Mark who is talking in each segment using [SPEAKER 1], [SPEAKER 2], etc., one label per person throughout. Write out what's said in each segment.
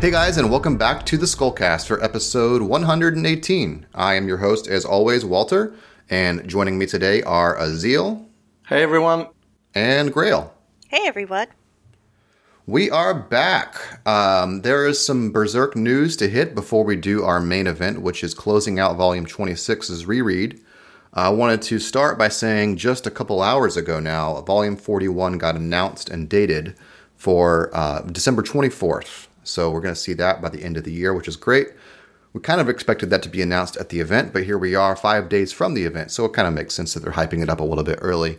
[SPEAKER 1] Hey guys, and welcome back to the Skullcast for episode 118. I am your host, as always, Walter, and joining me today are Azil
[SPEAKER 2] Hey everyone.
[SPEAKER 1] and Grail.
[SPEAKER 3] Hey everyone.
[SPEAKER 1] We are back. Um, there is some Berserk news to hit before we do our main event, which is closing out Volume 26's reread. I wanted to start by saying just a couple hours ago now, Volume 41 got announced and dated for uh, December 24th. So we're going to see that by the end of the year, which is great. We kind of expected that to be announced at the event, but here we are five days from the event. So it kind of makes sense that they're hyping it up a little bit early.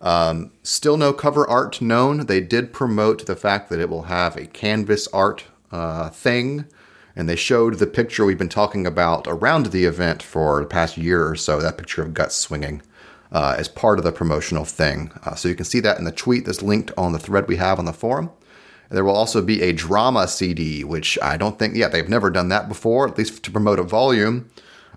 [SPEAKER 1] Um, still no cover art known. They did promote the fact that it will have a canvas art uh, thing, and they showed the picture we've been talking about around the event for the past year or so. That picture of guts swinging uh, as part of the promotional thing. Uh, so you can see that in the tweet that's linked on the thread we have on the forum. There will also be a drama CD, which I don't think, yeah, they've never done that before, at least to promote a volume.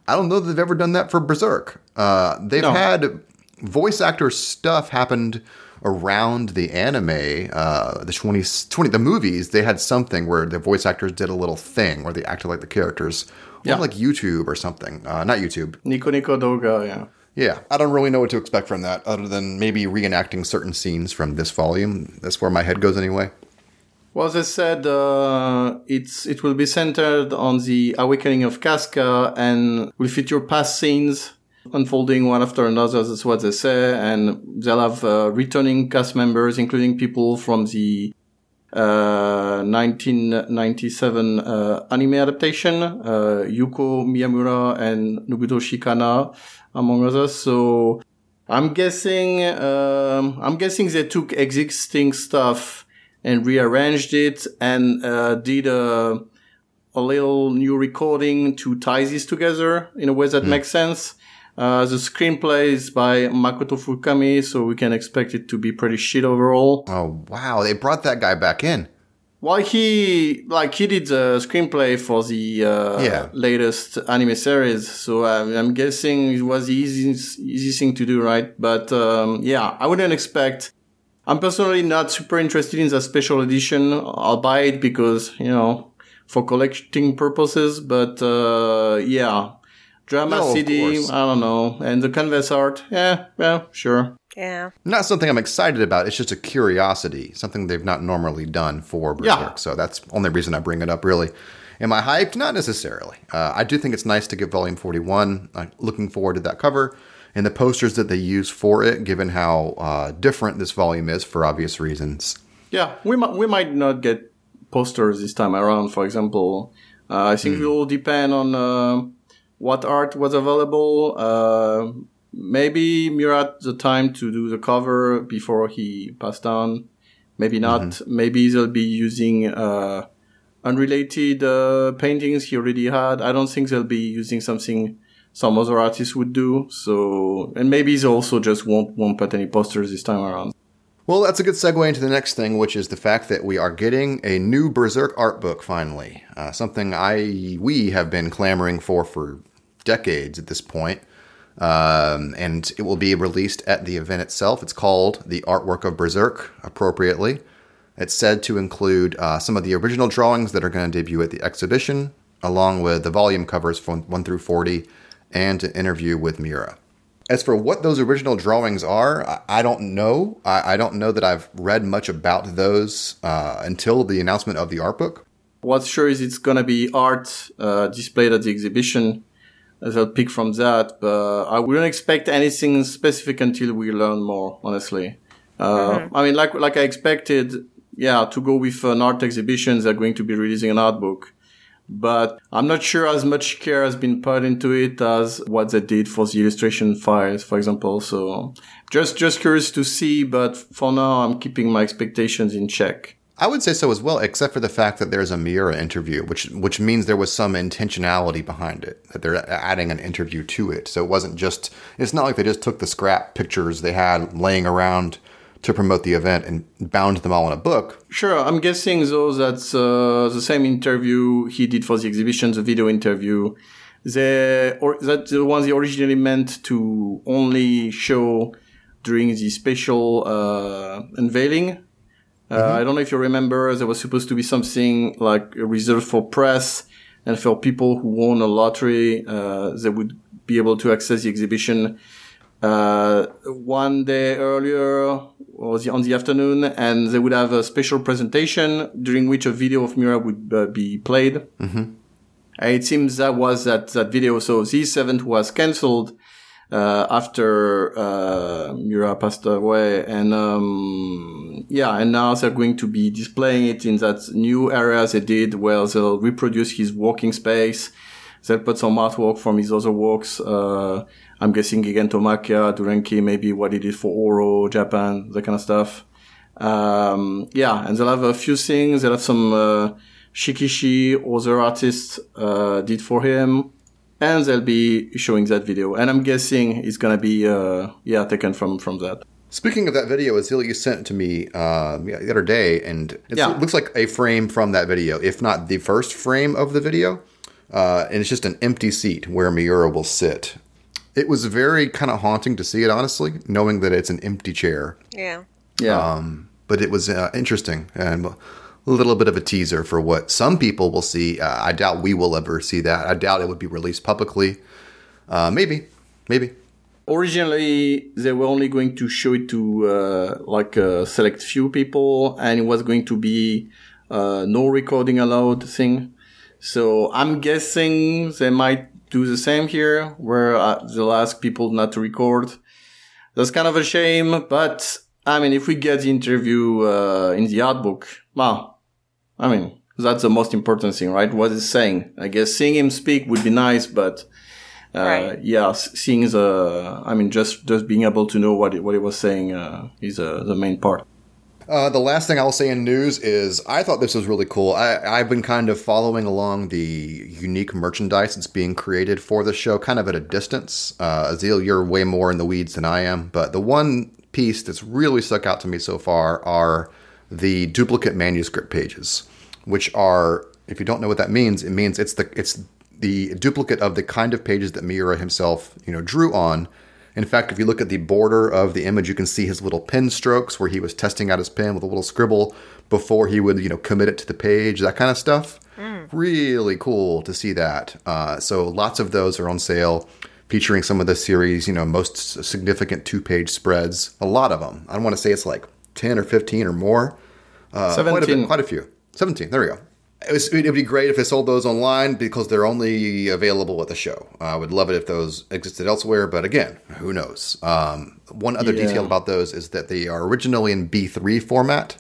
[SPEAKER 1] I don't know that they've ever done that for Berserk. Uh, they've
[SPEAKER 2] No.
[SPEAKER 1] had voice actor stuff happened around the anime, uh, the 20, 20, the movies. They had something where the voice actors did a little thing where they acted like the characters,
[SPEAKER 2] Yeah.
[SPEAKER 1] like YouTube or something. Uh, not YouTube.
[SPEAKER 2] Nico Nico Doga, yeah.
[SPEAKER 1] Yeah, I don't really know what to expect from that, other than maybe reenacting certain scenes from this volume. That's where my head goes anyway.
[SPEAKER 2] Well, as I said, uh, it's it will be centered on the awakening of Casca and will feature past scenes unfolding one after another. That's what they say, and they'll have uh, returning cast members, including people from the uh, 1997 uh, anime adaptation, uh, Yuko Miyamura and Nobutoshi Kanna, among others. So I'm guessing, um, I'm guessing they took existing stuff and rearranged it and uh, did a, a little new recording to tie this together in a way that makes sense. Uh, the screenplay is by Makoto Fukami, so we can expect it to be pretty shit overall.
[SPEAKER 1] Oh wow, they brought that guy back in.
[SPEAKER 2] Well, he like he did the screenplay for the uh,
[SPEAKER 1] Yeah.
[SPEAKER 2] latest anime series, so I'm, I'm guessing it was the easiest easy thing to do, right? But um, yeah, I wouldn't expect. I'm personally not super interested in the special edition. I'll buy it because you know for collecting purposes, but uh, yeah, drama
[SPEAKER 1] No,
[SPEAKER 2] CD. I don't know, and the canvas art, yeah, yeah, sure.
[SPEAKER 3] Yeah.
[SPEAKER 1] Not something I'm excited about. It's just a curiosity, something they've not normally done for Berserk.
[SPEAKER 2] Yeah.
[SPEAKER 1] So that's the only reason I bring it up, really. Am I hyped? Not necessarily. Uh, I do think it's nice to get Volume 41. I'm looking forward to that cover and the posters that they use for it, given how uh, different this volume is for obvious reasons.
[SPEAKER 2] Yeah, we might we might not get posters this time around. For example, uh, I think it will depend on uh, what art was available. Uh, maybe Miura had the time to do the cover before he passed on. Maybe not. Maybe they'll be using uh, unrelated uh, paintings he already had. I don't think they'll be using something some other artists would do. So, and maybe they also just won't won't put any posters this time around.
[SPEAKER 1] Well, that's a good segue into the next thing, which is the fact that we are getting a new Berserk art book finally. Uh, something I we have been clamoring for for decades at this point. Um, and it will be released at the event itself. It's called The Artwork of Berserk, appropriately. It's said to include uh, some of the original drawings that are going to debut at the exhibition, along with the volume covers from 1 through 40 and an interview with Miura. As for what those original drawings are, I- I don't know. I, I don't know that I've read much about those uh, until the announcement of the art book.
[SPEAKER 2] What's sure is it's gonna be art uh, displayed at the exhibition. As I'll pick from that, but I wouldn't expect anything specific until we learn more. Honestly, uh, I mean, like like I expected, yeah, to go with an art exhibition, they're going to be releasing an art book. But I'm not sure as much care has been put into it as what they did for the illustration files, for example. So just just curious to see, but for now, I'm keeping my expectations in check.
[SPEAKER 1] I would say so as well, except for the fact that there's a Miura interview, which which means there was some intentionality behind it, that they're adding an interview to it. So it wasn't just it's not like they just took the scrap pictures they had laying around to promote the event and bound them all in a book.
[SPEAKER 2] Sure, I'm guessing though that's uh, the same interview he did for the exhibition, the video interview. The or that the one he originally meant to only show during the special uh, unveiling Uh, I don't know if you remember, there was supposed to be something like reserved for press and for people who won a lottery, uh, they would be able to access the exhibition uh, one day earlier or the, on the afternoon, and they would have a special presentation during which a video of Miura would uh, be played.
[SPEAKER 1] Mm-hmm.
[SPEAKER 2] And it seems that was that that video. So this event was cancelled uh, after uh, Miura passed away, and um, yeah, and now they're going to be displaying it in that new area they did, where they'll reproduce his working space. They'll put some artwork from his other works. Uh, I'm guessing again Tomakia, Duranki, maybe what he did for Oro, Japan, that kind of stuff. Um, yeah, and they'll have a few things. They'll have some uh, Shikishi, other artists uh, did for him and they'll be showing that video. And I'm guessing it's gonna be uh, yeah taken from from that.
[SPEAKER 1] Speaking of that video, Azil, you sent it to me uh, the other day, and it
[SPEAKER 2] Yeah.
[SPEAKER 1] looks like a frame from that video, if not the first frame of the video. Uh, and it's just an empty seat where Miura will sit. It was very kind of haunting to see it, honestly, knowing that it's an empty chair.
[SPEAKER 3] Yeah.
[SPEAKER 2] Yeah,
[SPEAKER 1] Um, but it was uh, interesting and a little bit of a teaser for what some people will see. Uh, I doubt we will ever see that. I doubt it would be released publicly. Uh, maybe, maybe.
[SPEAKER 2] originally they were only going to show it to uh, like a select few people, and it was going to be uh, no recording allowed thing. So I'm guessing they might do the same here, where uh, they'll ask people not to record. That's kind of a shame, but I mean, if we get the interview uh, in the art book, well, I mean, that's the most important thing, right? What he's saying. I guess seeing him speak would be nice, but uh,
[SPEAKER 3] Right.
[SPEAKER 2] yeah, seeing the, I mean, just just being able to know what he, what he was saying uh, is uh, the main part.
[SPEAKER 1] Uh, the last thing I'll say in news is I thought this was really cool. I, I've been kind of following along the unique merchandise that's being created for the show, kind of at a distance. Uh, Azil, you're way more in the weeds than I am, but the one piece that's really stuck out to me so far are the duplicate manuscript pages, which are, if you don't know what that means, it means it's the it's the duplicate of the kind of pages that Miura himself, you know, drew on. In fact, if you look at the border of the image, you can see his little pen strokes where he was testing out his pen with a little scribble before he would, you know, commit it to the page, that kind of stuff. Really cool to see that. Uh, so lots of those are on sale, featuring some of the series, you know, most significant two-page spreads. A lot of them. I don't want to say it's like ten or fifteen or more. Uh, quite a, bit,
[SPEAKER 2] Seventeen.
[SPEAKER 1] quite a few. Seventeen. There we go. It was, it'd be great if they sold those online because they're only available at the show. I would love it if those existed elsewhere, but again, who knows? Um, one other
[SPEAKER 2] Yeah.
[SPEAKER 1] detail about those is that they are originally in B3 format,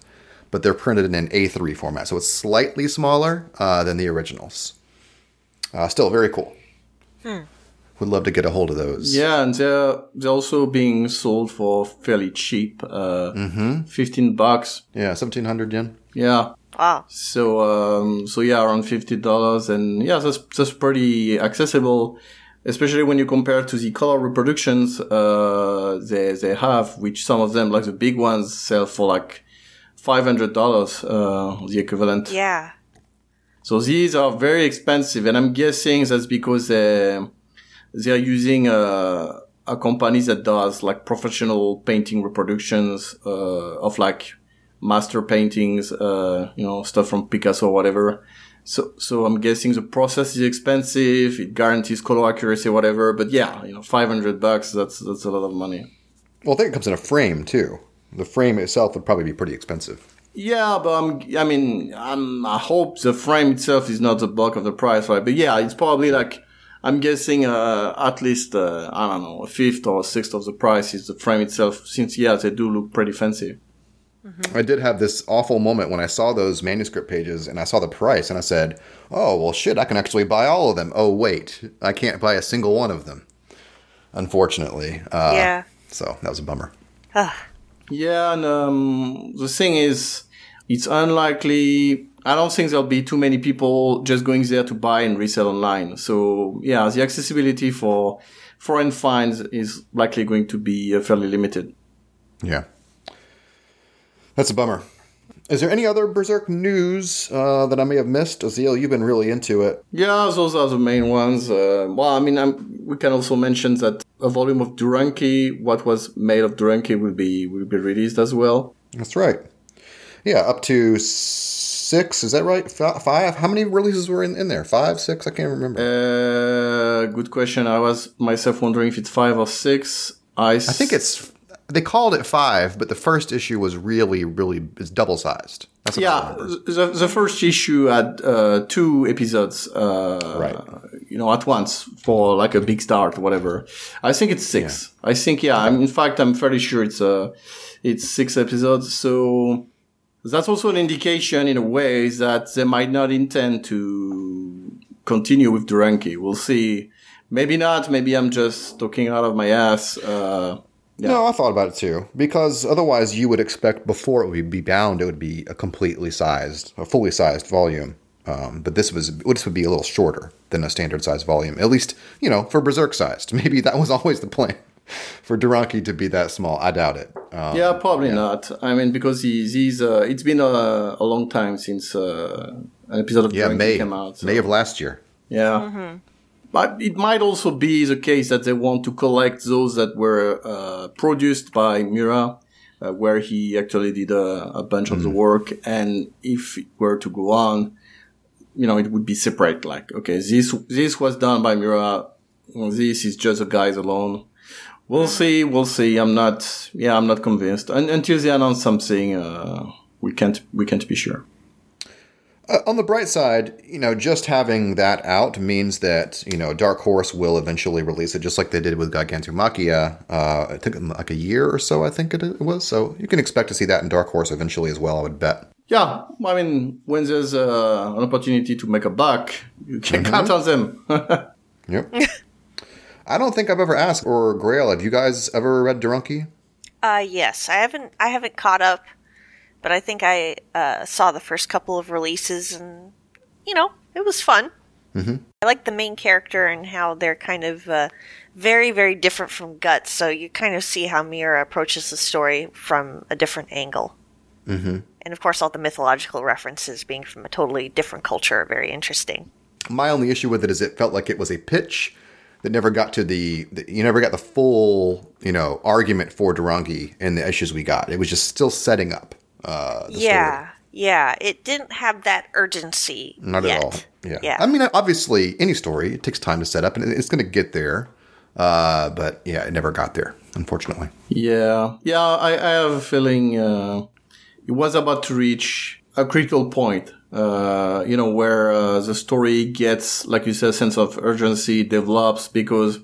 [SPEAKER 1] but they're printed in an A3 format, so it's slightly smaller uh, than the originals. Uh, still very cool. Would love to get a hold of those.
[SPEAKER 2] Yeah, and they're they're also being sold for fairly cheap, uh, fifteen bucks.
[SPEAKER 1] Yeah, 1700 yen.
[SPEAKER 2] Yeah.
[SPEAKER 3] Wow.
[SPEAKER 2] So um, so yeah, around fifty dollars, and yeah, that's that's pretty accessible, especially when you compare to the color reproductions uh, they they have, which some of them, like the big ones, sell for like five hundred dollars, uh, the equivalent.
[SPEAKER 3] Yeah.
[SPEAKER 2] So these are very expensive, and I'm guessing that's because they they're using a a company that does like professional painting reproductions uh, of like master paintings, uh, you know, stuff from Picasso or whatever. So so I'm guessing the process is expensive. It guarantees color accuracy, whatever. But yeah, you know, 500 bucks. That's that's a lot of money.
[SPEAKER 1] Well, I think it comes in a frame too. The frame itself would probably be pretty expensive.
[SPEAKER 2] Yeah, but I'm, I mean, I'm, I hope the frame itself is not the bulk of the price, right? But yeah, it's probably like, I'm guessing, uh, at least, uh, I don't know, a fifth or a sixth of the price is the frame itself, since, yeah, they do look pretty fancy.
[SPEAKER 1] I did have this awful moment when I saw those manuscript pages and I saw the price and I said, "Oh well, shit! I can actually buy all of them." Oh wait, I can't buy a single one of them. Unfortunately, uh,
[SPEAKER 3] Yeah.
[SPEAKER 1] So that was a bummer.
[SPEAKER 2] Yeah, and, um, the thing is, it's unlikely, I don't think there'll be too many people just going there to buy and resell online. So yeah, the accessibility for foreign finds is likely going to be uh, fairly limited.
[SPEAKER 1] Yeah, that's a bummer. Is there any other Berserk news uh, that I may have missed? Azil, you've been really into it.
[SPEAKER 2] Yeah, those are the main ones. Uh, well, I mean, I'm, we can also mention that a volume of Duranki, what was made of Duranki, will be will be released as well.
[SPEAKER 1] That's right. Yeah, up to six. Is that right? Five? How many releases were in, in there? Five, six? I can't remember.
[SPEAKER 2] Uh, good question. I was myself wondering if it's five or six. I,
[SPEAKER 1] I think it's. They called it five, but the first issue was really, really is double sized. That's
[SPEAKER 2] yeah. The, the first issue had uh, two episodes, uh,
[SPEAKER 1] Right.
[SPEAKER 2] you know, at once for like a big start, whatever. I think it's six. I think yeah. I'm, in fact, I'm fairly sure it's uh, it's six episodes. So that's also an indication, in a way, that they might not intend to continue with Duranki. We'll see. Maybe not. Maybe I'm just talking out of my ass. Uh, yeah.
[SPEAKER 1] No, I thought about it too. Because otherwise, you would expect before it would be bound, it would be a completely sized, a fully sized volume. Um, but this was this would be a little shorter than a standard size volume. At least, you know, for Berserk sized. Maybe that was always the plan for Duranki to be that small. I doubt it. Um,
[SPEAKER 2] Yeah, probably not. I mean, because he's, he's uh, it's been a, a long time since uh, an episode of
[SPEAKER 1] yeah,
[SPEAKER 2] Duranki
[SPEAKER 1] May
[SPEAKER 2] came out. so-
[SPEAKER 1] May of last year.
[SPEAKER 2] yeah. But it might also be the case that they want to collect those that were uh, produced by Miura, uh, where he actually did a, a bunch of the work. And if it were to go on, you know, it would be separate. Like, okay, this this was done by Miura. This is just the guys alone. We'll see. We'll see. I'm not. Yeah, I'm not convinced. Un until they announce something, uh, we can't. We can't be sure.
[SPEAKER 1] Uh, on the bright side, you know, just having that out means that you know Dark Horse will eventually release it, just like they did with Gigantomachia. Uh, it took them like a year or so, I think it it was. So you can expect to see that in Dark Horse eventually as well. I would bet.
[SPEAKER 2] Yeah, I mean, when there's uh, an opportunity to make a buck, you can count on them.
[SPEAKER 1] Yep. I don't think I've ever asked or Grail. Have you guys ever read Duranki?
[SPEAKER 3] Uh, yes, I haven't. I haven't caught up, but I think I uh, saw the first couple of releases, and you know, it was fun. Mm-hmm. I like the main character and how they're kind of uh, very, very different from Guts. So you kind of see how Miura approaches the story from a different angle. Mm-hmm. And of course, all the mythological references being from a totally different culture are very interesting.
[SPEAKER 1] My only issue with it is it felt like it was a pitch that never got to the, the you never got the full you know argument for Duranki and the issues we got. It was just still setting up. Uh, the story.
[SPEAKER 3] yeah, yeah, it didn't have that urgency.
[SPEAKER 1] Not
[SPEAKER 3] yet.
[SPEAKER 1] at all. Yeah.
[SPEAKER 3] yeah.
[SPEAKER 1] I mean, obviously, any story it takes time to set up, and it's going to get there. Uh, but yeah, it never got there, unfortunately.
[SPEAKER 2] yeah, yeah, I, I have a feeling uh, it was about to reach a critical point. Uh, you know, where uh, the story gets, like you said, a sense of urgency develops because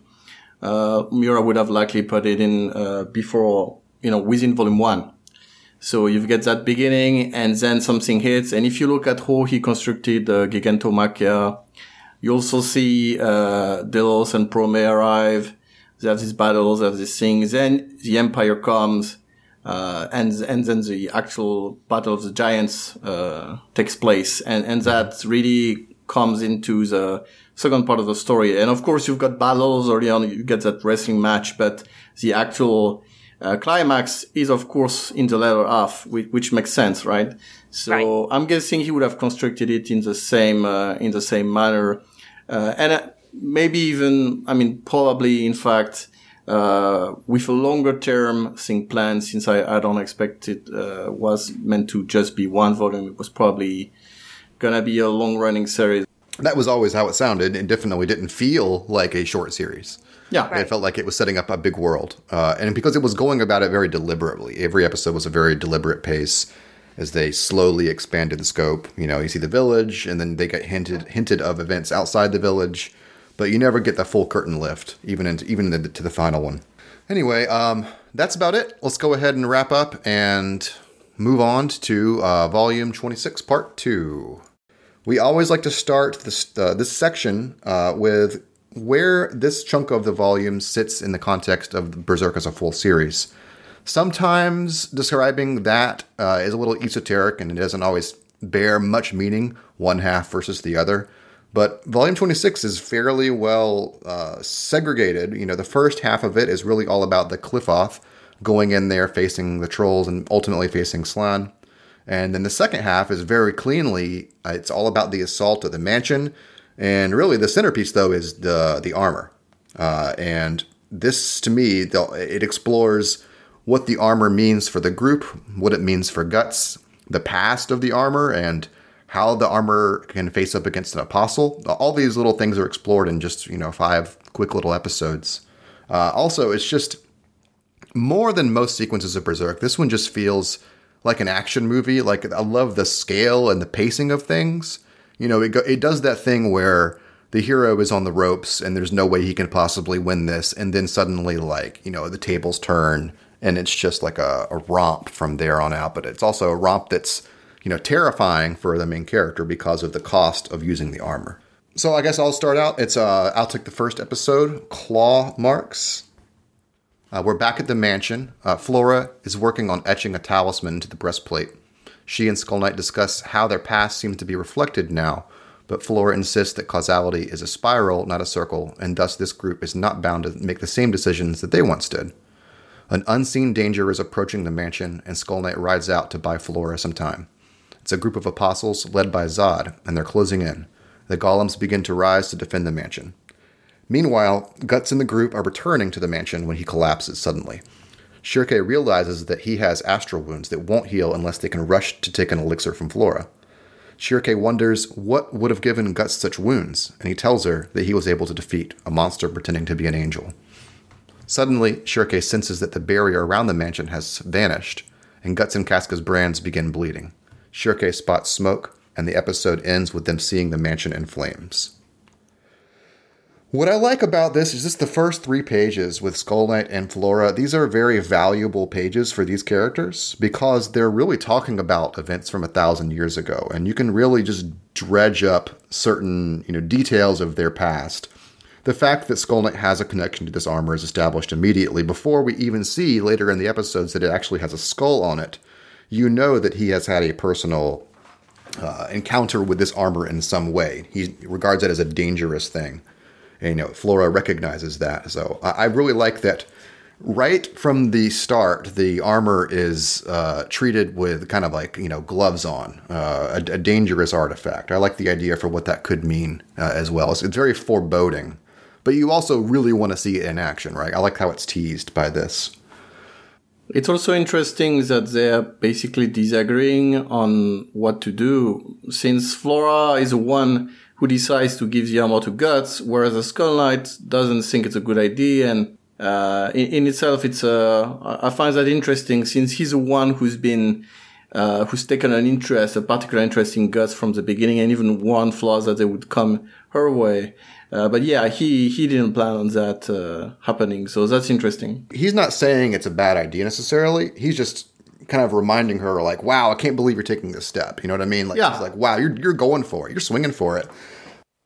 [SPEAKER 2] uh, Miura would have likely put it in uh, before, you know, within volume one. So you've got that beginning and then something hits. And if you look at how he constructed uh, Gigantomachia, you also see uh, Delos and Prome arrive. They have these battles, they have these things. Then the Empire comes, uh, and and then the actual Battle of the Giants uh, takes place, and and that really comes into the second part of the story. And of course, you've got battles early on. You get that wrestling match, but the actual uh, climax is, of course, in the latter half, which, which makes sense, right? So
[SPEAKER 3] Right.
[SPEAKER 2] I'm guessing he would have constructed it in the same uh, in the same manner, uh, and uh, maybe even, I mean, probably, in fact, uh, with a longer term thing planned, since I, I don't expect it uh, was meant to just be one volume. It was probably gonna be a long running series.
[SPEAKER 1] That was always how it sounded, and definitely didn't feel like a short series.
[SPEAKER 2] Yeah,
[SPEAKER 3] Right.
[SPEAKER 1] It felt like it was setting up a big world, uh, and because it was going about it very deliberately. Every episode was a very deliberate pace as they slowly expanded the scope. You know, you see the village, and then they get hinted hinted of events outside the village, but you never get the full curtain lift, even into even the, to the final one. Anyway, um, that's about it. Let's go ahead and wrap up and move on to uh, volume twenty six, part two. We always like to start this uh, this section uh, with where this chunk of the volume sits in the context of Berserk as a full series. Sometimes describing that uh, is a little esoteric and it doesn't always bear much meaning, one half versus the other. But volume 26 is fairly well uh, segregated. You know, the first half of it is really all about the Qliphoth going in there, facing the trolls, and ultimately facing Slan. And then the second half is very cleanly, uh, it's all about the assault of the mansion. And really, the centerpiece, though, is the, the armor. Uh, and this, to me, it explores what the armor means for the group, what it means for Guts, the past of the armor and how the armor can face up against an apostle. All these little things are explored in just you know five quick little episodes. Uh, also, it's just more than most sequences of Berserk. This one just feels like an action movie. Like I love the scale and the pacing of things. You know, it go, it does that thing where the hero is on the ropes and there's no way he can possibly win this, and then suddenly like you know the tables turn and it's just like a, a romp from there on out. But it's also a romp that's you know terrifying for the main character because of the cost of using the armor. So I guess I'll start out. It's uh, I'll take the first episode, Claw Marks. Uh, we're back at the mansion. Uh, Flora is working on etching a talisman into the breastplate. She and Skull Knight discuss how their past seems to be reflected now, but Flora insists that causality is a spiral, not a circle, and thus this group is not bound to make the same decisions that they once did. An unseen danger is approaching the mansion, and Skull Knight rides out to buy Flora some time. It's a group of apostles led by Zod, and they're closing in. The golems begin to rise to defend the mansion. Meanwhile, Guts and the group are returning to the mansion when he collapses suddenly. Schierke realizes that he has astral wounds that won't heal unless they can rush to take an elixir from Flora. Schierke wonders what would have given Guts such wounds, and he tells her that he was able to defeat a monster pretending to be an angel. Suddenly, Schierke senses that the barrier around the mansion has vanished, and Guts and Casca's brands begin bleeding. Schierke spots smoke, and the episode ends with them seeing the mansion in flames. What I like about this is just the first three pages with Skull Knight and Flora. These are very valuable pages for these characters because they're really talking about events from a thousand years ago, and you can really just dredge up certain you know details of their past the fact that Skull Knight has a connection to this armor is established immediately before we even see later in the episodes that it actually has a skull on it. You know that he has had a personal uh, encounter with this armor in some way. He regards it as a dangerous thing. And, you know, Flora recognizes that. So I, I really like that. Right from the start, the armor is uh, treated with kind of like you know gloves on, uh, a, a, dangerous artifact. I like the idea for what that could mean uh, as well. It's, it's very foreboding but you also really want to see it in action, right? I like how it's teased by this.
[SPEAKER 2] It's also interesting that they're basically disagreeing on what to do, since Flora is one who decides to give the armor to Guts, whereas the Skull Knight doesn't think it's a good idea. And uh, in, in, itself, it's uh, I find that interesting since he's the one who's been uh, who's taken an interest, a particular interest in Guts from the beginning, and even warned Flora that they would come her way. Uh, but yeah, he he didn't plan on that uh, happening, so that's interesting.
[SPEAKER 1] He's not saying it's a bad idea necessarily. He's just kind of reminding her, like, "Wow, I can't believe you're taking this step." You know what I mean? Like, yeah. like, "Wow, you're you're going for it. You're swinging for it."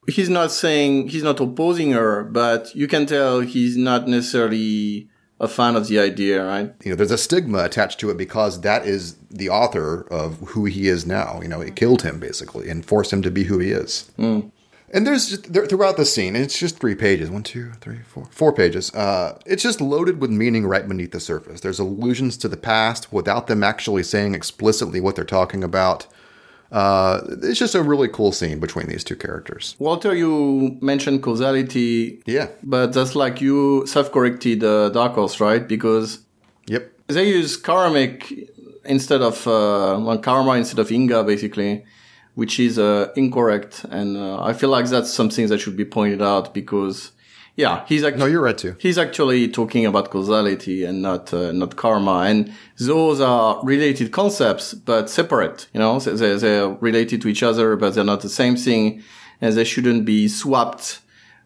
[SPEAKER 2] He's not saying he's not opposing her, but you can tell he's not necessarily a fan of the idea, right?
[SPEAKER 1] You know, there's a stigma attached to it because that is the author of who he is now. You know, it killed him basically and forced him to be who he is.
[SPEAKER 2] Mm.
[SPEAKER 1] And there's just there, throughout the scene, it's just three pages one, two, three, four, four pages. Uh, it's just loaded with meaning right beneath the surface. There's allusions to the past without them actually saying explicitly what they're talking about. Uh, it's just a really cool scene between these two characters.
[SPEAKER 2] Walter, you mentioned causality.
[SPEAKER 1] Yeah.
[SPEAKER 2] But that's like you self corrected uh, Dark Horse, right? Because.
[SPEAKER 1] Yep.
[SPEAKER 2] They use karmic instead of, uh, well, karma instead of Inga, basically which is uh, incorrect. And uh, I feel like that's something that should be pointed out because, yeah, he's like
[SPEAKER 1] no, you're right too.
[SPEAKER 2] He's actually talking about causality and not uh, not karma, and those are related concepts but separate. You know, they're, they're related to each other, but they're not the same thing, and they shouldn't be swapped.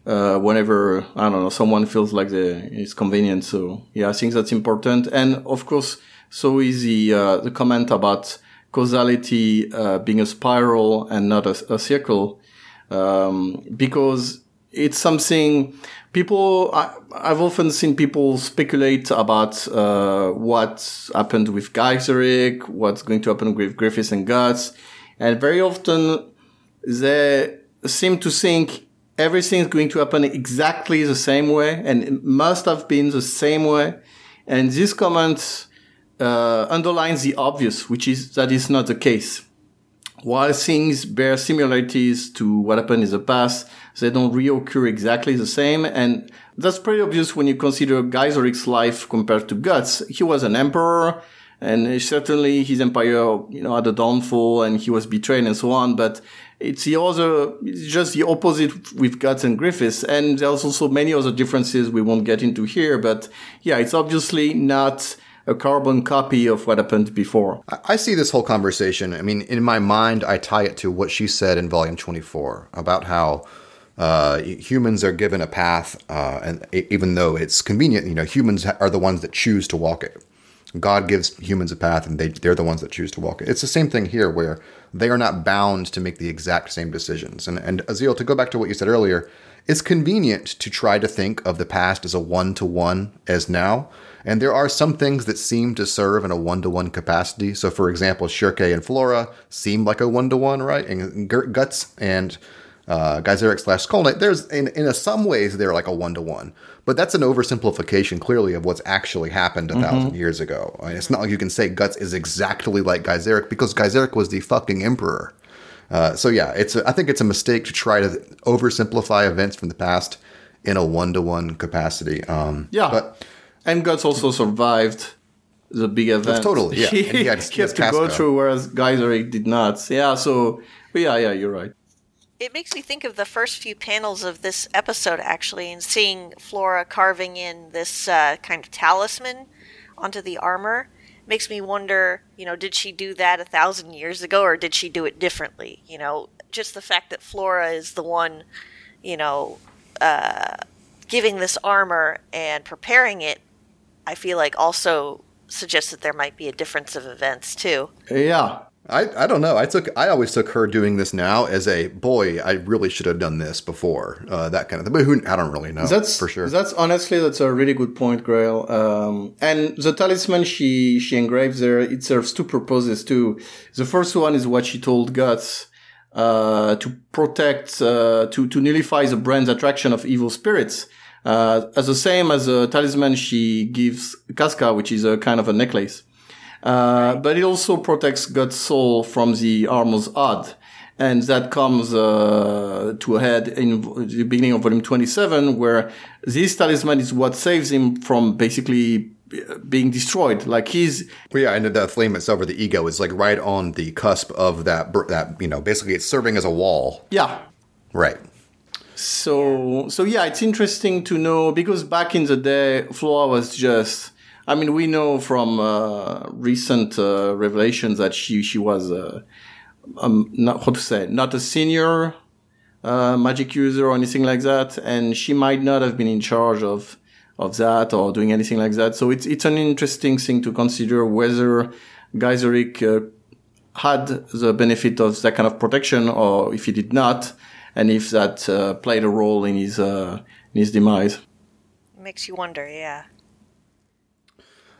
[SPEAKER 2] Uh, whenever I don't know someone feels like it's convenient. So yeah, I think that's important. And of course, so is the uh, the comment about causality uh, being a spiral and not a, a circle, um, because it's something people. I, have often seen people speculate about uh, what happened with Gaiseric, what's going to happen with Griffiths and Guts, and very often they seem to think everything is going to happen exactly the same way, and it must have been the same way. And this comment uh, underlines the obvious, which is that is not the case. While things bear similarities to what happened in the past, they don't reoccur exactly the same. And that's pretty obvious when you consider Gaiseric's life compared to Guts. He was an emperor. And certainly his empire, you know, had a downfall and he was betrayed and so on. But it's the other, it's just the opposite with Guts and Griffiths. And there's also many other differences we won't get into here. But yeah, it's obviously not a carbon copy of what happened before.
[SPEAKER 1] I see this whole conversation. I mean, in my mind, I tie it to what she said in volume 24 about how uh, humans are given a path, uh, and even though it's convenient, you know, humans are the ones that choose to walk it. God gives humans a path, and they they're the ones that choose to walk it. It's the same thing here, where they are not bound to make the exact same decisions. And and Azil, to go back to what you said earlier, it's convenient to try to think of the past as a one to one as now. And there are some things that seem to serve in a one to one capacity. So, for example, Schierke and Flora seem like a one to one, right? And Guts and uh, Gaiseric slash Skull Knight, there's in, in some ways they're like a one to one, but that's an oversimplification clearly of what's actually happened a mm-hmm. thousand years ago. I mean, it's not like you can say Guts is exactly like Gaiseric because Gaiseric was the fucking emperor. Uh, so yeah, it's a, I think it's a mistake to try to oversimplify events from the past in a one to one capacity. Um,
[SPEAKER 2] yeah, but and Guts also survived the big event.
[SPEAKER 1] Totally, yeah.
[SPEAKER 2] he, he, had, he had to go through, whereas Gaiseric did not. Yeah, so yeah, yeah, you're right.
[SPEAKER 3] It makes me think of the first few panels of this episode, actually, and seeing Flora carving in this uh, kind of talisman onto the armor. Makes me wonder, you know, did she do that a thousand years ago or did she do it differently? You know, just the fact that Flora is the one, you know, uh, giving this armor and preparing it, I feel like also suggests that there might be a difference of events too.
[SPEAKER 2] Yeah,
[SPEAKER 1] I, I don't know. I took I always took her doing this now as a boy. I really should have done this before. Uh, that kind of thing. But who I don't really know.
[SPEAKER 2] That's
[SPEAKER 1] for sure.
[SPEAKER 2] That's honestly that's a really good point, Grail. Um, and the talisman she she engraves there it serves two purposes too. The first one is what she told Guts uh, to protect uh, to to nullify the brand's attraction of evil spirits. Uh, as the same as a talisman she gives Casca, which is a kind of a necklace. Uh, but it also protects God's soul from the armor's odd. And that comes uh, to a head in the beginning of volume 27, where this talisman is what saves him from basically uh, being destroyed. Like he's
[SPEAKER 1] well, yeah, and the flame itself or the ego is like right on the cusp of that. That you know, basically, it's serving as a wall.
[SPEAKER 2] Yeah,
[SPEAKER 1] right.
[SPEAKER 2] So so yeah, it's interesting to know because back in the day, Flora was just I mean, we know from uh, recent uh, revelations that she she was uh, um, not how to say not a senior uh, magic user or anything like that, and she might not have been in charge of of that or doing anything like that. So it's it's an interesting thing to consider whether Gaiseric uh, had the benefit of that kind of protection or if he did not, and if that uh, played a role in his in his demise.
[SPEAKER 3] Makes you wonder, yeah.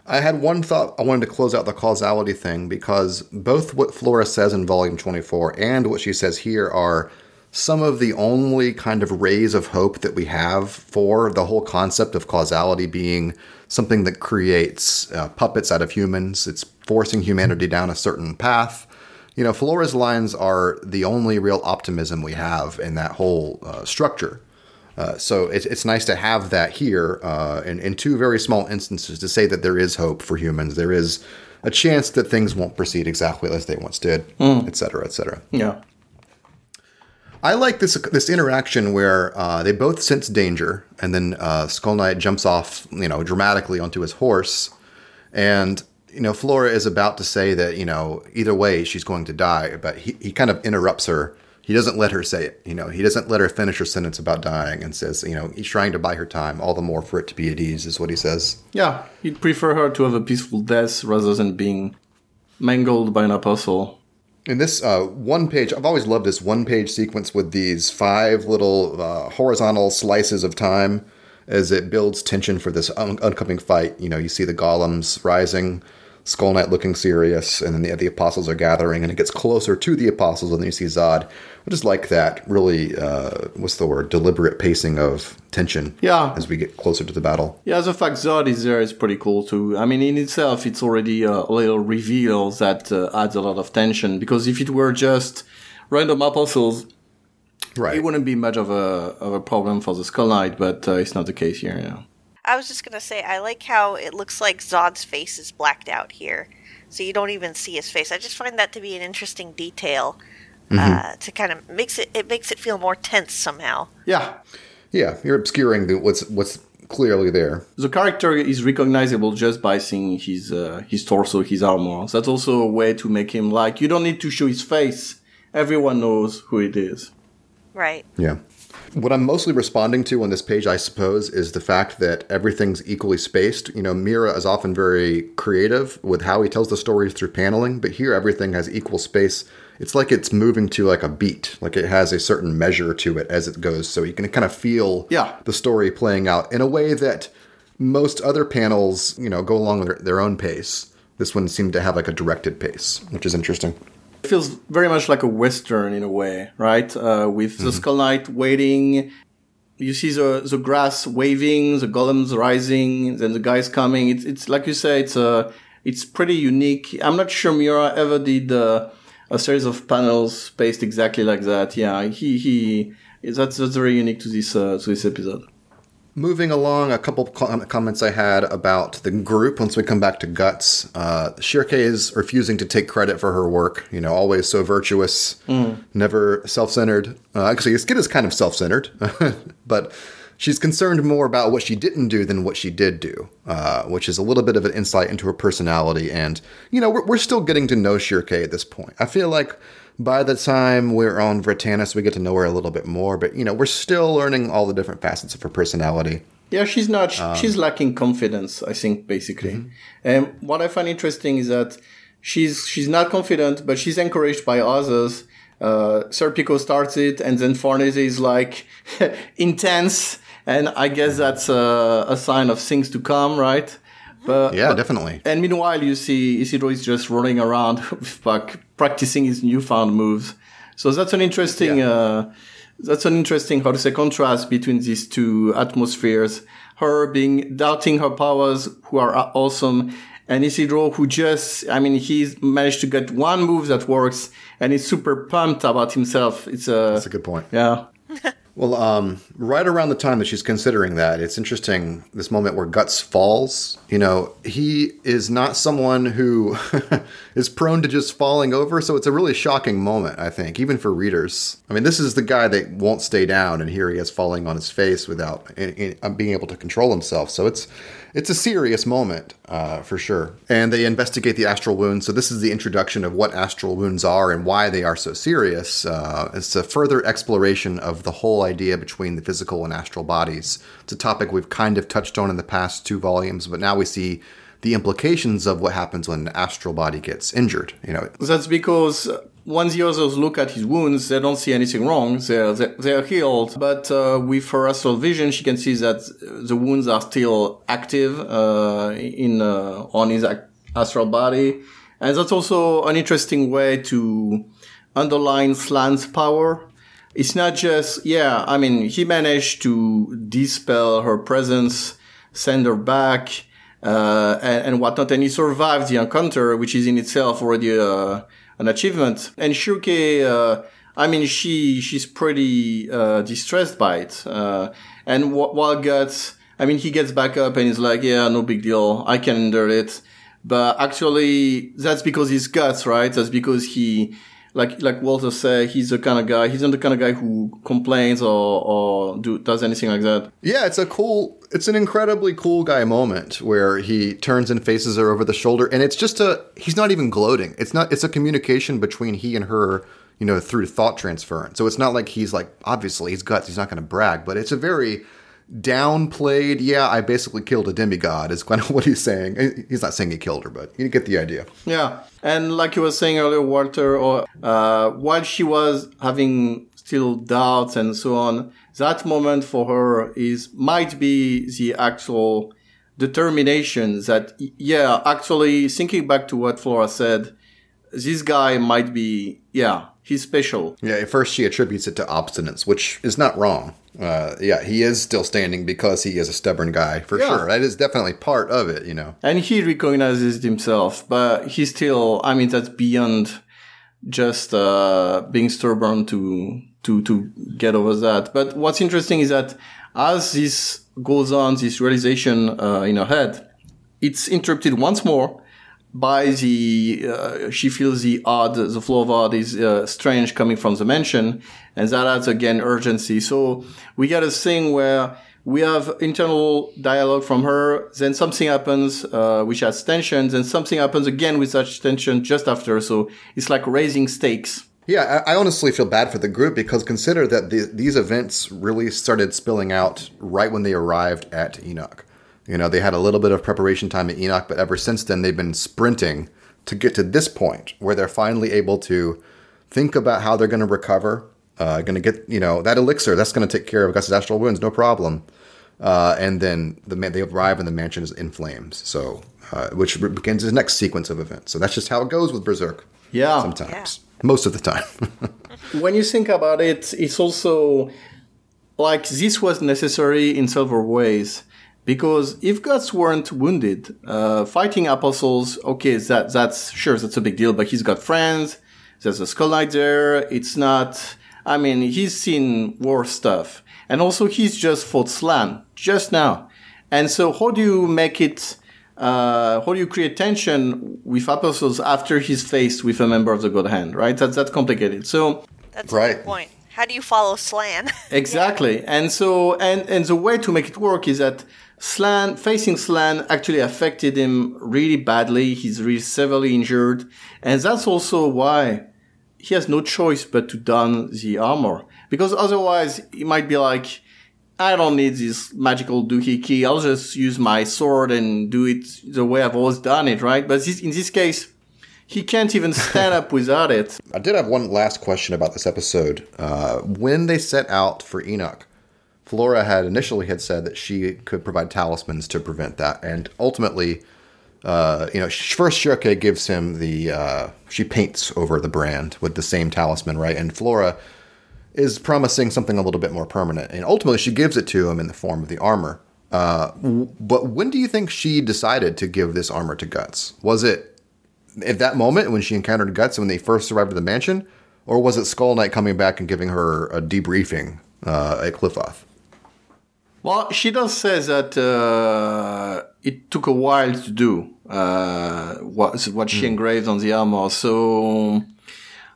[SPEAKER 1] I had one thought I wanted to close out the causality thing because both what Flora says in volume 24 and what she says here are some of the only kind of rays of hope that we have for the whole concept of causality being something that creates uh, puppets out of humans. It's forcing humanity down a certain path. You know, Flora's lines are the only real optimism we have in that whole uh, structure. Uh, so it's, it's nice to have that here uh, in, in two very small instances to say that there is hope for humans. There is a chance that things won't proceed exactly as they once did, mm. et cetera, et cetera.
[SPEAKER 2] Yeah.
[SPEAKER 1] I like this this interaction where uh, they both sense danger, and then uh, Skull Knight jumps off, you know, dramatically onto his horse, and you know Flora is about to say that you know either way she's going to die, but he, he kind of interrupts her he doesn't let her say it. You know, he doesn't let her finish her sentence about dying and says, you know, he's trying to buy her time, all the more for it to be at ease, is what he says.
[SPEAKER 2] Yeah, he'd prefer her to have a peaceful death rather than being mangled by an apostle.
[SPEAKER 1] In this uh, one page, I've always loved this one page sequence with these five little uh, horizontal slices of time as it builds tension for this un- oncoming fight. You know, you see the golems rising Skull Knight looking serious, and then the, the apostles are gathering, and it gets closer to the apostles, and then you see Zod. I just like that really, uh, what's the word, deliberate pacing of tension.
[SPEAKER 2] Yeah.
[SPEAKER 1] As we get closer to the battle.
[SPEAKER 2] Yeah, the fact Zod is there is pretty cool too. I mean, in itself, it's already a little reveal that uh, adds a lot of tension, because if it were just random apostles,
[SPEAKER 1] Right.
[SPEAKER 2] It wouldn't be much of a of a problem for the Skull Knight, but uh, it's not the case here. Yeah.
[SPEAKER 3] I was just gonna say I like how it looks like Zod's face is blacked out here. so you don't even see his face. I just find that to be an interesting detail. Uh, to kind of makes it it makes it feel more tense somehow.
[SPEAKER 2] Yeah.
[SPEAKER 1] Yeah, you're obscuring the, what's what's clearly there.
[SPEAKER 2] The character is recognizable just by seeing his uh, his torso, his armor. That's also a way to make him like you don't need to show his face. Everyone knows who it is.
[SPEAKER 3] Right.
[SPEAKER 1] Yeah. What I'm mostly responding to on this page, I suppose, is the fact that everything's equally spaced. You know, Miura is often very creative with how he tells the stories through paneling, but here everything has equal space. It's like it's moving to like a beat, like it has a certain measure to it as it goes, so you can kind of feel
[SPEAKER 2] Yeah.
[SPEAKER 1] the story playing out in a way that most other panels, you know, go along with their, their own pace. This one seemed to have like a directed pace, which is interesting.
[SPEAKER 2] It feels very much like a western in a way, right? Uh, with the Skull Knight waiting. You see the, the grass waving, the golems rising, then the guys coming. It's, it's like you say, it's uh, it's pretty unique. I'm not sure Miura ever did uh, a series of panels spaced exactly like that. Yeah, he, he, that's, that's very unique to this, uh, to this episode.
[SPEAKER 1] Moving along, a couple com- comments I had about the group once we come back to Guts. Uh, Schierke is refusing to take credit for her work, you know, always so virtuous, never self centered. Uh, actually, Skid is kind of self centered, but she's concerned more about what she didn't do than what she did do, uh, which is a little bit of an insight into her personality. And, you know, we're, we're still getting to know Schierke at this point. I feel like by the time we're on Vritannis, we get to know her a little bit more, but, you know, we're still learning all the different facets of her personality.
[SPEAKER 2] Yeah, she's not. she's lacking confidence. I think basically. And what I find interesting is that she's she's not confident, but she's encouraged by others. Uh, Serpico starts it, and then Farnese is like intense, and I guess that's a, a sign of things to come, right? But
[SPEAKER 1] Yeah, definitely.
[SPEAKER 2] and meanwhile, you see Isidro is just running around, like, practicing his newfound moves. So that's an interesting, uh, that's an interesting, how to say, contrast between these two atmospheres. Her being doubting her powers, who are awesome, and Isidro, who just, I mean, he's managed to get one move that works, and he's super pumped about himself. It's a,
[SPEAKER 1] That's a good point.
[SPEAKER 2] yeah.
[SPEAKER 1] Well, um, right around the time that she's considering that, it's interesting this moment where Guts falls. You know, he is not someone who is prone to just falling over, so it's a really shocking moment, I think, even for readers. I mean, this is the guy that won't stay down, and here he is falling on his face without in, in, being able to control himself. So it's it's a serious moment uh, for sure. And they investigate the astral wounds. So this is the introduction of what astral wounds are and why they are so serious. Uh, it's a further exploration of the whole idea between the physical and astral bodies. It's a topic we've kind of touched on in the past two volumes, but now we see the implications of what happens when an astral body gets injured. You know,
[SPEAKER 2] That's because when the others look at his wounds, they don't see anything wrong. They're, they're healed. But uh, with her astral vision, she can see that the wounds are still active uh, in uh, on his astral body. And that's also an interesting way to underline Slan's power. It's not just, yeah, I mean, he managed to dispel her presence, send her back, uh, and, and whatnot, and he survived the encounter, which is in itself already uh, an achievement. And Schierke, uh, I mean, she she's pretty uh, distressed by it. Uh, and wh- while Guts, I mean, he gets back up and he's like, "Yeah, no big deal, I can endure it." But actually, that's because he's Guts, right? That's because he. Like like Walter said, he's the kind of guy. He's not the kind of guy who complains or or do, does anything like that.
[SPEAKER 1] Yeah, it's a cool, it's an incredibly cool guy moment where he turns and faces her over the shoulder, and it's just a, he's not even gloating. It's not, it's a communication between he and her, you know, through thought transference. So it's not like he's like, obviously he's guts, he's not going to brag, but it's a very downplayed, yeah, I basically killed a demigod, is kind of what he's saying. He's not saying he killed her, but you get the idea.
[SPEAKER 2] Yeah, and like you were saying earlier, Walter, or uh, while she was having still doubts and so on, that moment for her is might be the actual determination that yeah, actually thinking back to what Flora said, this guy might be yeah, he's special.
[SPEAKER 1] Yeah, at first she attributes it to obstinance, which is not wrong. Uh, yeah, he is still standing because he is a stubborn guy, for
[SPEAKER 2] Yeah.
[SPEAKER 1] sure. That is definitely part of it, you know.
[SPEAKER 2] And he recognizes himself, but he still, I mean, that's beyond just uh, being stubborn to to to get over that. But what's interesting is that as this goes on, this realization uh, in her head, it's interrupted once more by the uh, she feels the odd the flow of odd is uh, strange coming from the mansion and that adds again urgency. So we get a thing where we have internal dialogue from her then something happens uh, which has tension then something happens again with such tension just after. So it's like raising stakes.
[SPEAKER 1] Yeah, I, honestly feel bad for the group because consider that the, these events really started spilling out right when they arrived at Enoch. You know, they had a little bit of preparation time at Enoch, but ever since then, they've been sprinting to get to this point where they're finally able to think about how they're going to recover. Uh, going to get, you know, that elixir that's going to take care of Guts's astral wounds, no problem. Uh, and then the man, they arrive and the mansion is in flames. So, uh, which begins the next sequence of events. So that's just how it goes with Berserk.
[SPEAKER 2] Yeah,
[SPEAKER 1] sometimes, yeah. most of the time.
[SPEAKER 2] when you think about it, it's also like this was necessary in several ways. Because if Guts weren't wounded, uh, fighting apostles, okay, that, that's, sure, that's a big deal, but he's got friends. There's a Skull Knight there. It's not, I mean, he's seen worse stuff. And also he's just fought Slan just now. And so how do you make it, uh, how do you create tension with apostles after he's faced with a member of the God Hand, right? That's, that's complicated. So.
[SPEAKER 3] That's right. a good point. How do you follow Slan
[SPEAKER 2] exactly. yeah. And so, and, and the way to make it work is that Slan, facing Slan actually affected him really badly. He's really severely injured. And that's also why he has no choice but to don the armor. Because otherwise, he might be like, I don't need this magical doohickey. I'll just use my sword and do it the way I've always done it, right? But this, in this case, he can't even stand up without it.
[SPEAKER 1] I did have one last question about this episode. Uh, when they set out for Enoch, Flora had initially had said that she could provide talismans to prevent that, and ultimately, uh, you know, first Schierke gives him the uh, she paints over the brand with the same talisman, right? And Flora is promising something a little bit more permanent, and ultimately she gives it to him in the form of the armor. Uh, but when do you think she decided to give this armor to Guts? Was it at that moment when she encountered Guts when they first arrived at the mansion, or was it Skull Knight coming back and giving her a debriefing uh, at Qliphoth?
[SPEAKER 2] Well, she does say that uh, it took a while to do uh, what what she mm. engraved on the armor. So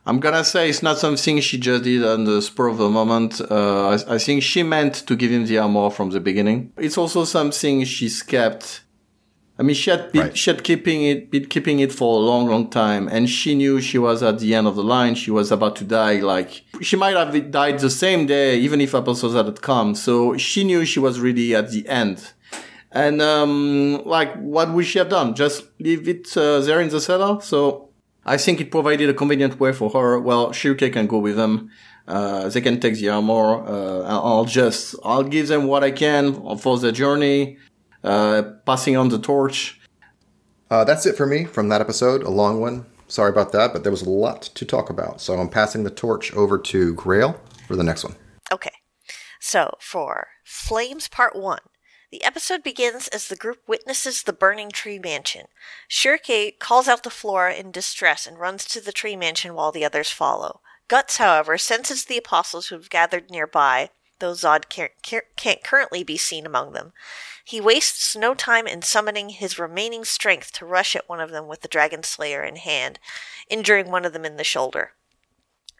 [SPEAKER 2] I'm gonna say it's not something she just did on the spur of the moment. Uh, I, I, think she meant to give him the armor from the beginning. It's also something she's kept I mean, she had been, right. she had keeping it, been keeping it for a long, long time, and she knew she was at the end of the line. She was about to die. Like she might have died the same day, even if apostles hadn't come. So she knew she was really at the end. And um, like, what would she have done? Just leave it uh, there in the cellar? So I think it provided a convenient way for her. Well, Schierke can go with them. Uh, they can take the armor. Uh, I'll just, I'll give them what I can for the journey uh, passing on the torch.
[SPEAKER 1] Uh, that's it for me from that episode, a long one. Sorry about that, but there was a lot to talk about. So I'm passing the torch over to Grail for the next one.
[SPEAKER 3] Okay. So for Flames Part 1, the episode begins as the group witnesses the burning tree mansion. Schierke calls out to Flora in distress and runs to the tree mansion while the others follow. Guts, however, senses the apostles who have gathered nearby, though Zod can't, can't currently be seen among them. He wastes no time in summoning his remaining strength to rush at one of them with the Dragon Slayer in hand, injuring one of them in the shoulder.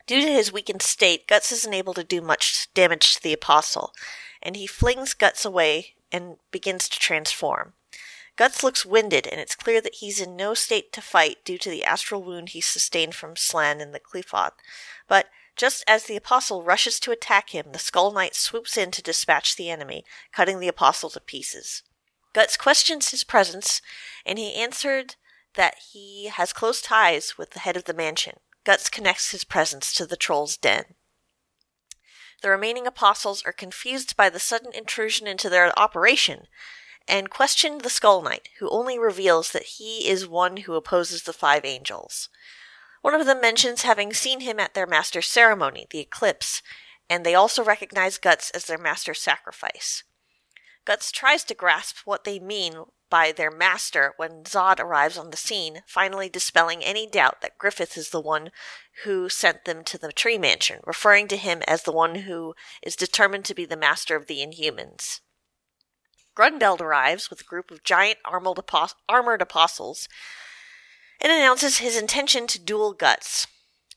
[SPEAKER 3] Due to his weakened state, Guts isn't able to do much damage to the Apostle, and he flings Guts away and begins to transform. Guts looks winded, and it's clear that he's in no state to fight due to the astral wound he sustained from Slan in the Qliphoth. But just as the apostle rushes to attack him, the Skull Knight swoops in to dispatch the enemy, cutting the apostle to pieces. Guts questions his presence, and he answered that he has close ties with the head of the mansion. Guts connects his presence to the troll's den. The remaining apostles are confused by the sudden intrusion into their operation and question the Skull Knight, who only reveals that he is one who opposes the five angels. One of them mentions having seen him at their master's ceremony, the eclipse, and they also recognize Guts as their master's sacrifice. Guts tries to grasp what they mean by their master when Zod arrives on the scene, finally dispelling any doubt that Griffith is the one who sent them to the tree mansion, referring to him as the one who is determined to be the master of the Inhumans. Grunbeld arrives with a group of giant armored, apostles and announces his intention to duel Guts.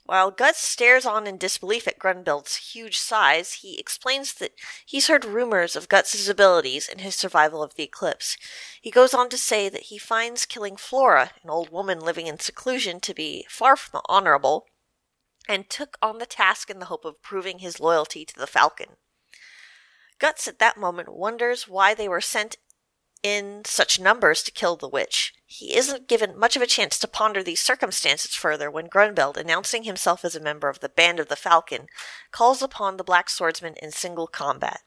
[SPEAKER 3] While Guts stares on in disbelief at Grunbeld's huge size, he explains that he's heard rumors of Guts' abilities and his survival of the eclipse. He goes on to say that he finds killing Flora, an old woman living in seclusion, to be far from honorable, and took on the task in the hope of proving his loyalty to the Falcon. Guts at that moment wonders why they were sent in such numbers to kill the witch. He isn't given much of a chance to ponder these circumstances further when Grunbeld, announcing himself as a member of the Band of the Falcon, calls upon the Black Swordsman in single combat.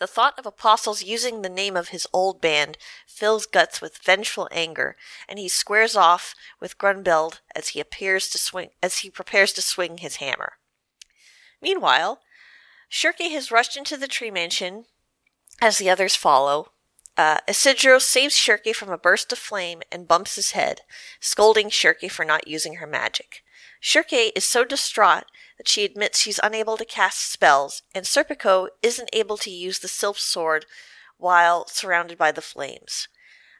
[SPEAKER 3] The thought of apostles using the name of his old band fills Guts with vengeful anger, and he squares off with Grunbeld as he appears to swing as he prepares to swing his hammer. Meanwhile, Schierke has rushed into the tree mansion as the others follow, uh, Isidro saves Schierke from a burst of flame and bumps his head, scolding Schierke for not using her magic. Schierke is so distraught that she admits she's unable to cast spells, and Serpico isn't able to use the Sylph sword while surrounded by the flames.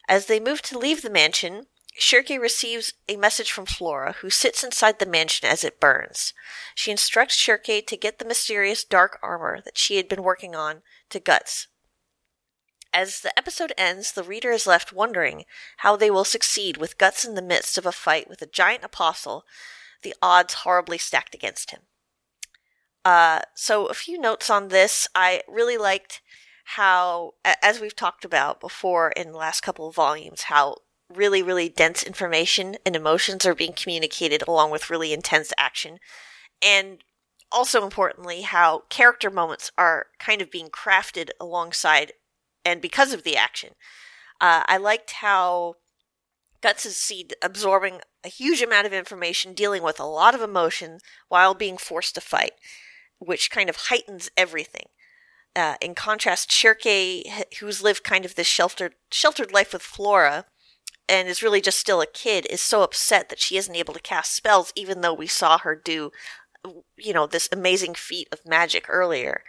[SPEAKER 3] As they move to leave the mansion, Schierke receives a message from Flora, who sits inside the mansion as it burns. She instructs Schierke to get the mysterious dark armor that she had been working on to Guts, as the episode ends, the reader is left wondering how they will succeed with Guts in the midst of a fight with a giant apostle, the odds horribly stacked against him. Uh, so, a few notes on this. I really liked how, as we've talked about before in the last couple of volumes, how really, really dense information and emotions are being communicated along with really intense action. And also importantly, how character moments are kind of being crafted alongside and because of the action. Uh, I liked how Guts is seen absorbing a huge amount of information, dealing with a lot of emotion while being forced to fight, which kind of heightens everything. Uh, in contrast, Schierke, who's lived kind of this sheltered sheltered life with Flora, and is really just still a kid, is so upset that she isn't able to cast spells, even though we saw her do, you know, this amazing feat of magic earlier.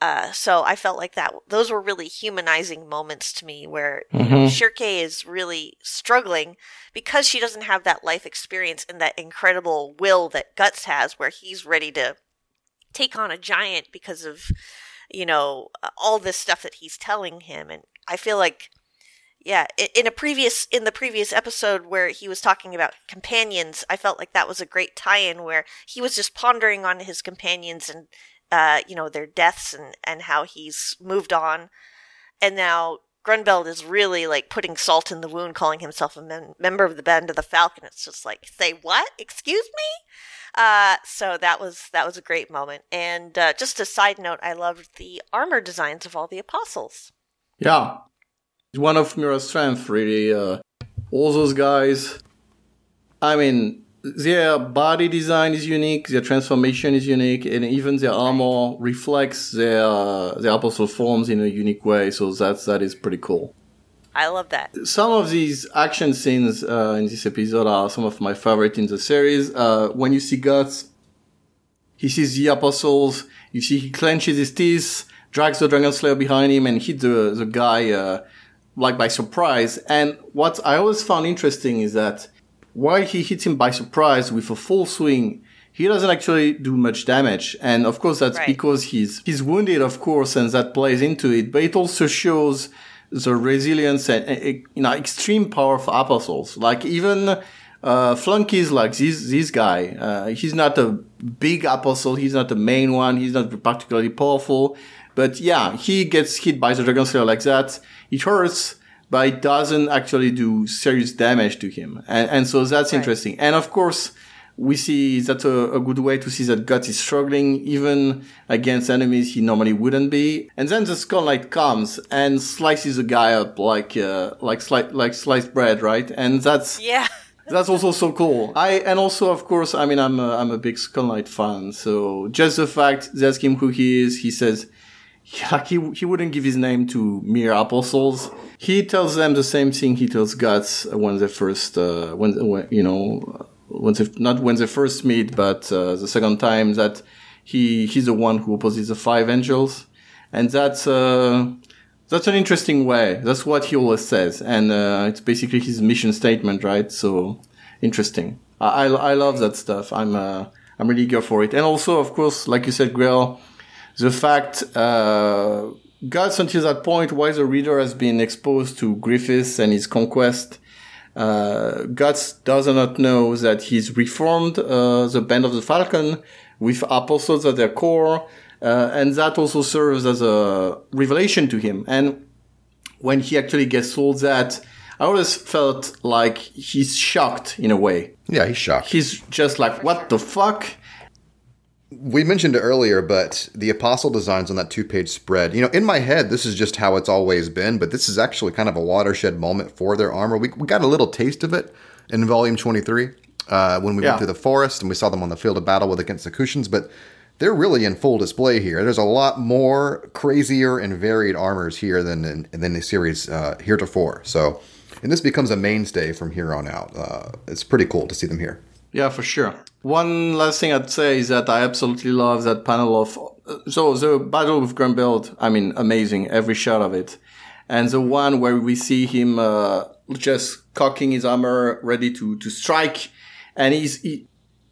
[SPEAKER 3] Uh, so I felt like that those were really humanizing moments to me where mm-hmm. Schierke is really struggling because she doesn't have that life experience and that incredible will that Guts has where he's ready to take on a giant because of you know all this stuff that he's telling him and I feel like yeah in a previous in the previous episode where he was talking about companions i felt like that was a great tie-in where he was just pondering on his companions and uh, you know, their deaths and, and how he's moved on. And now Grunbeld is really like putting salt in the wound, calling himself a mem- member of the Band of the Falcon. It's just like, say what? Excuse me? Uh, so that was that was a great moment. And uh, just a side note, I loved the armor designs of all the apostles.
[SPEAKER 2] Yeah, one of Miura's strength, really. Uh, all those guys. I mean, their body design is unique, their transformation is unique, and even their armor reflects their their apostle forms in a unique way. So that's that is pretty cool.
[SPEAKER 3] I love that.
[SPEAKER 2] Some of these action scenes uh, in this episode are some of my favorite in the series. Uh, when you see Guts, he sees the apostles. You see he clenches his teeth, drags the Dragon Slayer behind him, and hits the the guy uh, like by surprise. And what I always found interesting is that while he hits him by surprise with a full swing, he doesn't actually do much damage. And of course, that's right. because he's, he's wounded, of course, and that plays into it. But it also shows the resilience and, you know, extreme power of apostles. Like even, uh, flunkies like this, this guy, uh, he's not a big apostle. He's not the main one. He's not particularly powerful. But yeah, he gets hit by the Dragon Slayer like that. It hurts but it doesn't actually do serious damage to him. And, and so that's right. interesting. And of course, we see that's a, a, good way to see that Guts is struggling even against enemies he normally wouldn't be. And then the Skull Knight comes and slices a guy up like, uh, like, sli- like sliced bread, right? And that's,
[SPEAKER 3] yeah.
[SPEAKER 2] that's also so cool. I, and also, of course, I mean, I'm a, I'm a big Skull Knight fan. So just the fact they ask him who he is, he says, like he, he wouldn't give his name to mere apostles. He tells them the same thing he tells Guts when they first, uh, when, when, you know, when they, not when they first meet, but uh, the second time that he he's the one who opposes the five angels, and that's uh, that's an interesting way. That's what he always says, and uh, it's basically his mission statement, right? So interesting. I, I, I love that stuff. I'm uh, I'm really eager for it. And also, of course, like you said, Grail, the fact uh, Guts until that point, while the reader has been exposed to Griffiths and his conquest, uh, Guts does not know that he's reformed uh, the Band of the Falcon with apostles at their core, uh, and that also serves as a revelation to him. And when he actually gets told that, I always felt like he's shocked in a way.
[SPEAKER 1] Yeah, he's shocked.
[SPEAKER 2] He's just like, what the fuck?
[SPEAKER 1] We mentioned it earlier, but the apostle designs on that two page spread, you know, in my head, this is just how it's always been, but this is actually kind of a watershed moment for their armor. We, we got a little taste of it in volume 23 uh, when we
[SPEAKER 2] Yeah.
[SPEAKER 1] went through the forest and we saw them on the field of battle with against the Kushans, but they're really in full display here. There's a lot more crazier and varied armors here than in, than the series uh, heretofore. So, and this becomes a mainstay from here on out. Uh, it's pretty cool to see them here.
[SPEAKER 2] Yeah, for sure. One last thing I'd say is that I absolutely love that panel of, so the battle with Grunbeld, I mean, amazing, every shot of it. And the one where we see him, uh, just cocking his armor, ready to, to strike. And he's, he,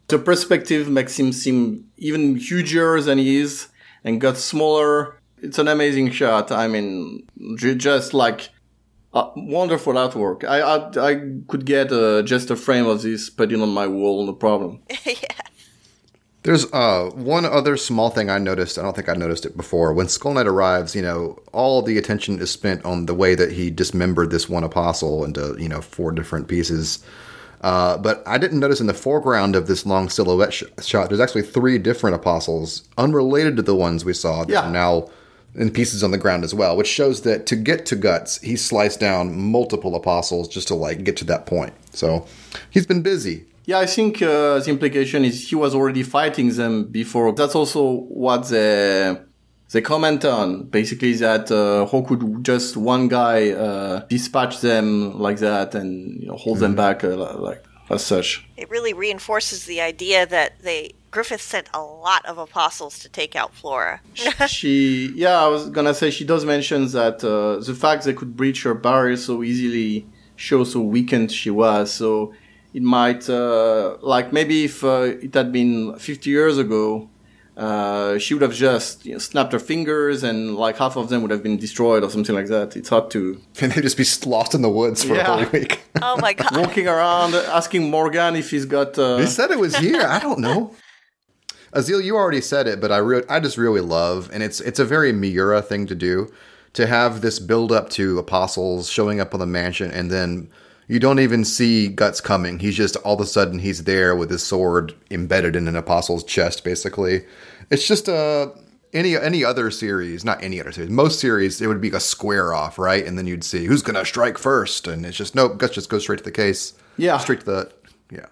[SPEAKER 2] the perspective makes him seem even huger than he is and got smaller. It's an amazing shot. I mean, just like uh, wonderful artwork. I, I I could get uh, just a frame of this, put it on my wall, no problem.
[SPEAKER 3] yeah.
[SPEAKER 1] There's uh, one other small thing I noticed. I don't think I noticed it before. When Skull Knight arrives, you know, all the attention is spent on the way that he dismembered this one apostle into, you know, four different pieces. Uh, but I didn't notice in the foreground of this long silhouette sh- shot, there's actually three different apostles, unrelated to the ones we saw, that
[SPEAKER 2] Yeah.
[SPEAKER 1] are now in pieces on the ground as well, which shows that to get to Guts, he sliced down multiple apostles just to, like, get to that point. So he's been busy.
[SPEAKER 2] Yeah, I think uh, the implication is he was already fighting them before. That's also what they they comment on. Basically, that uh, how could just one guy uh, dispatch them like that and you know, hold them back uh, like as such?
[SPEAKER 3] It really reinforces the idea that they Griffith sent a lot of apostles to take out Flora.
[SPEAKER 2] she, yeah, I was gonna say she does mention that uh, the fact they could breach her barrier so easily shows how weakened she was. So it might, uh, like maybe if uh, it had been 50 years ago, uh, she would have just you know, snapped her fingers and like half of them would have been destroyed or something like that. It's hard to
[SPEAKER 1] And they'd just be lost in the woods for
[SPEAKER 2] Yeah.
[SPEAKER 1] a whole week.
[SPEAKER 3] oh my god.
[SPEAKER 2] walking around asking Morgan if he's got. Uh,
[SPEAKER 1] They said it was here. I don't know. Azil, you already said it, but I re- I just really love, and it's it's a very Miura thing to do, to have this build up to apostles showing up on the mansion, and then you don't even see Guts coming. He's just all of a sudden he's there with his sword embedded in an apostle's chest. Basically, it's just uh, any any other series, not any other series. Most series it would be a square off, right? And then you'd see who's gonna strike first, and it's just nope. Guts just goes straight to the case.
[SPEAKER 2] Yeah.
[SPEAKER 1] straight to the yeah.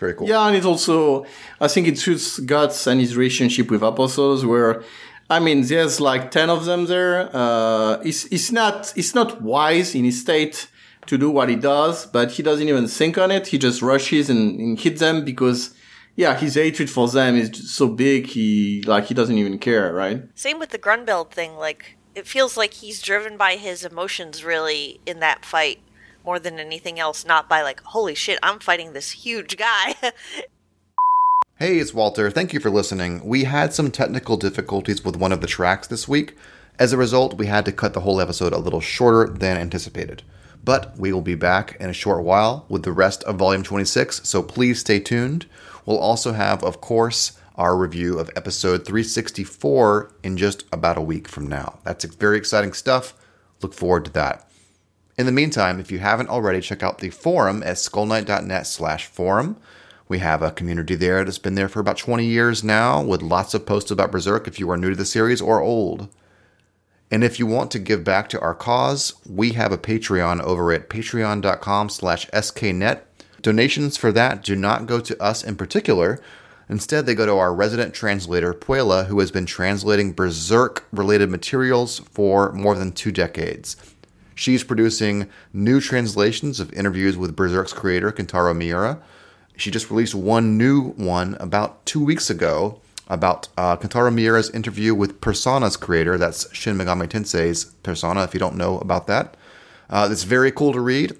[SPEAKER 1] Very cool.
[SPEAKER 2] Yeah, and it also, I think it suits Guts and his relationship with apostles, where, I mean, there's like ten of them there. Uh, it's he's not, it's not wise in his state to do what he does, but he doesn't even think on it. He just rushes and, and hits them because, yeah, his hatred for them is so big. He like he doesn't even care, right?
[SPEAKER 3] Same with the Grunbeld thing. Like it feels like he's driven by his emotions really in that fight more than anything else. Not by like, holy shit, I'm fighting this huge guy.
[SPEAKER 1] Hey, it's Walter. Thank you for listening. We had some technical difficulties with one of the tracks this week. As a result, we had to cut the whole episode a little shorter than anticipated. But we will be back in a short while with the rest of Volume 26, so please stay tuned. We'll also have, of course, our review of episode 364 in just about a week from now. That's very exciting stuff. Look forward to that. In the meantime, if you haven't already, check out the forum at skullknight.net slash forum. We have a community there that's been there for about 20 years now with lots of posts about Berserk if you are new to the series or old. And if you want to give back to our cause, we have a Patreon over at patreon.com slash sknet. Donations for that do not go to us in particular. Instead, they go to our resident translator, Puela, who has been translating Berserk related materials for more than two decades. She's producing new translations of interviews with Berserk's creator, Kentaro Miura. She just released one new one about two weeks ago about uh, Kentaro Miura's interview with Persona's creator. That's Shin Megami Tensei's Persona, if you don't know about that. Uh, it's very cool to read.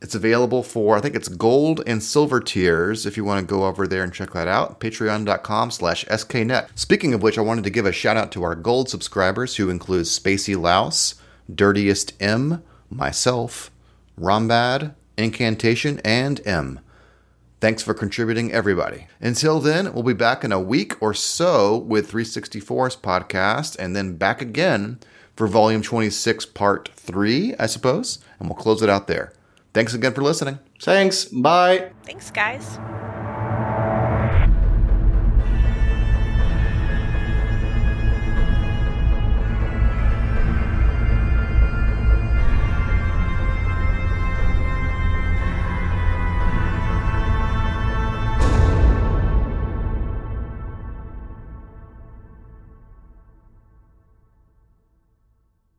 [SPEAKER 1] It's available for, I think it's gold and silver tiers if you want to go over there and check that out. Patreon.com slash sknet. Speaking of which, I wanted to give a shout out to our gold subscribers who include Spacey Louse, Dirtiest M, myself, Rombad, Incantation, and M. Thanks for contributing, everybody. Until then, we'll be back in a week or so with 364's podcast, and then back again for Volume 26, Part 3, I suppose, and we'll close it out there. Thanks again for listening.
[SPEAKER 2] Thanks. Bye.
[SPEAKER 3] Thanks, guys.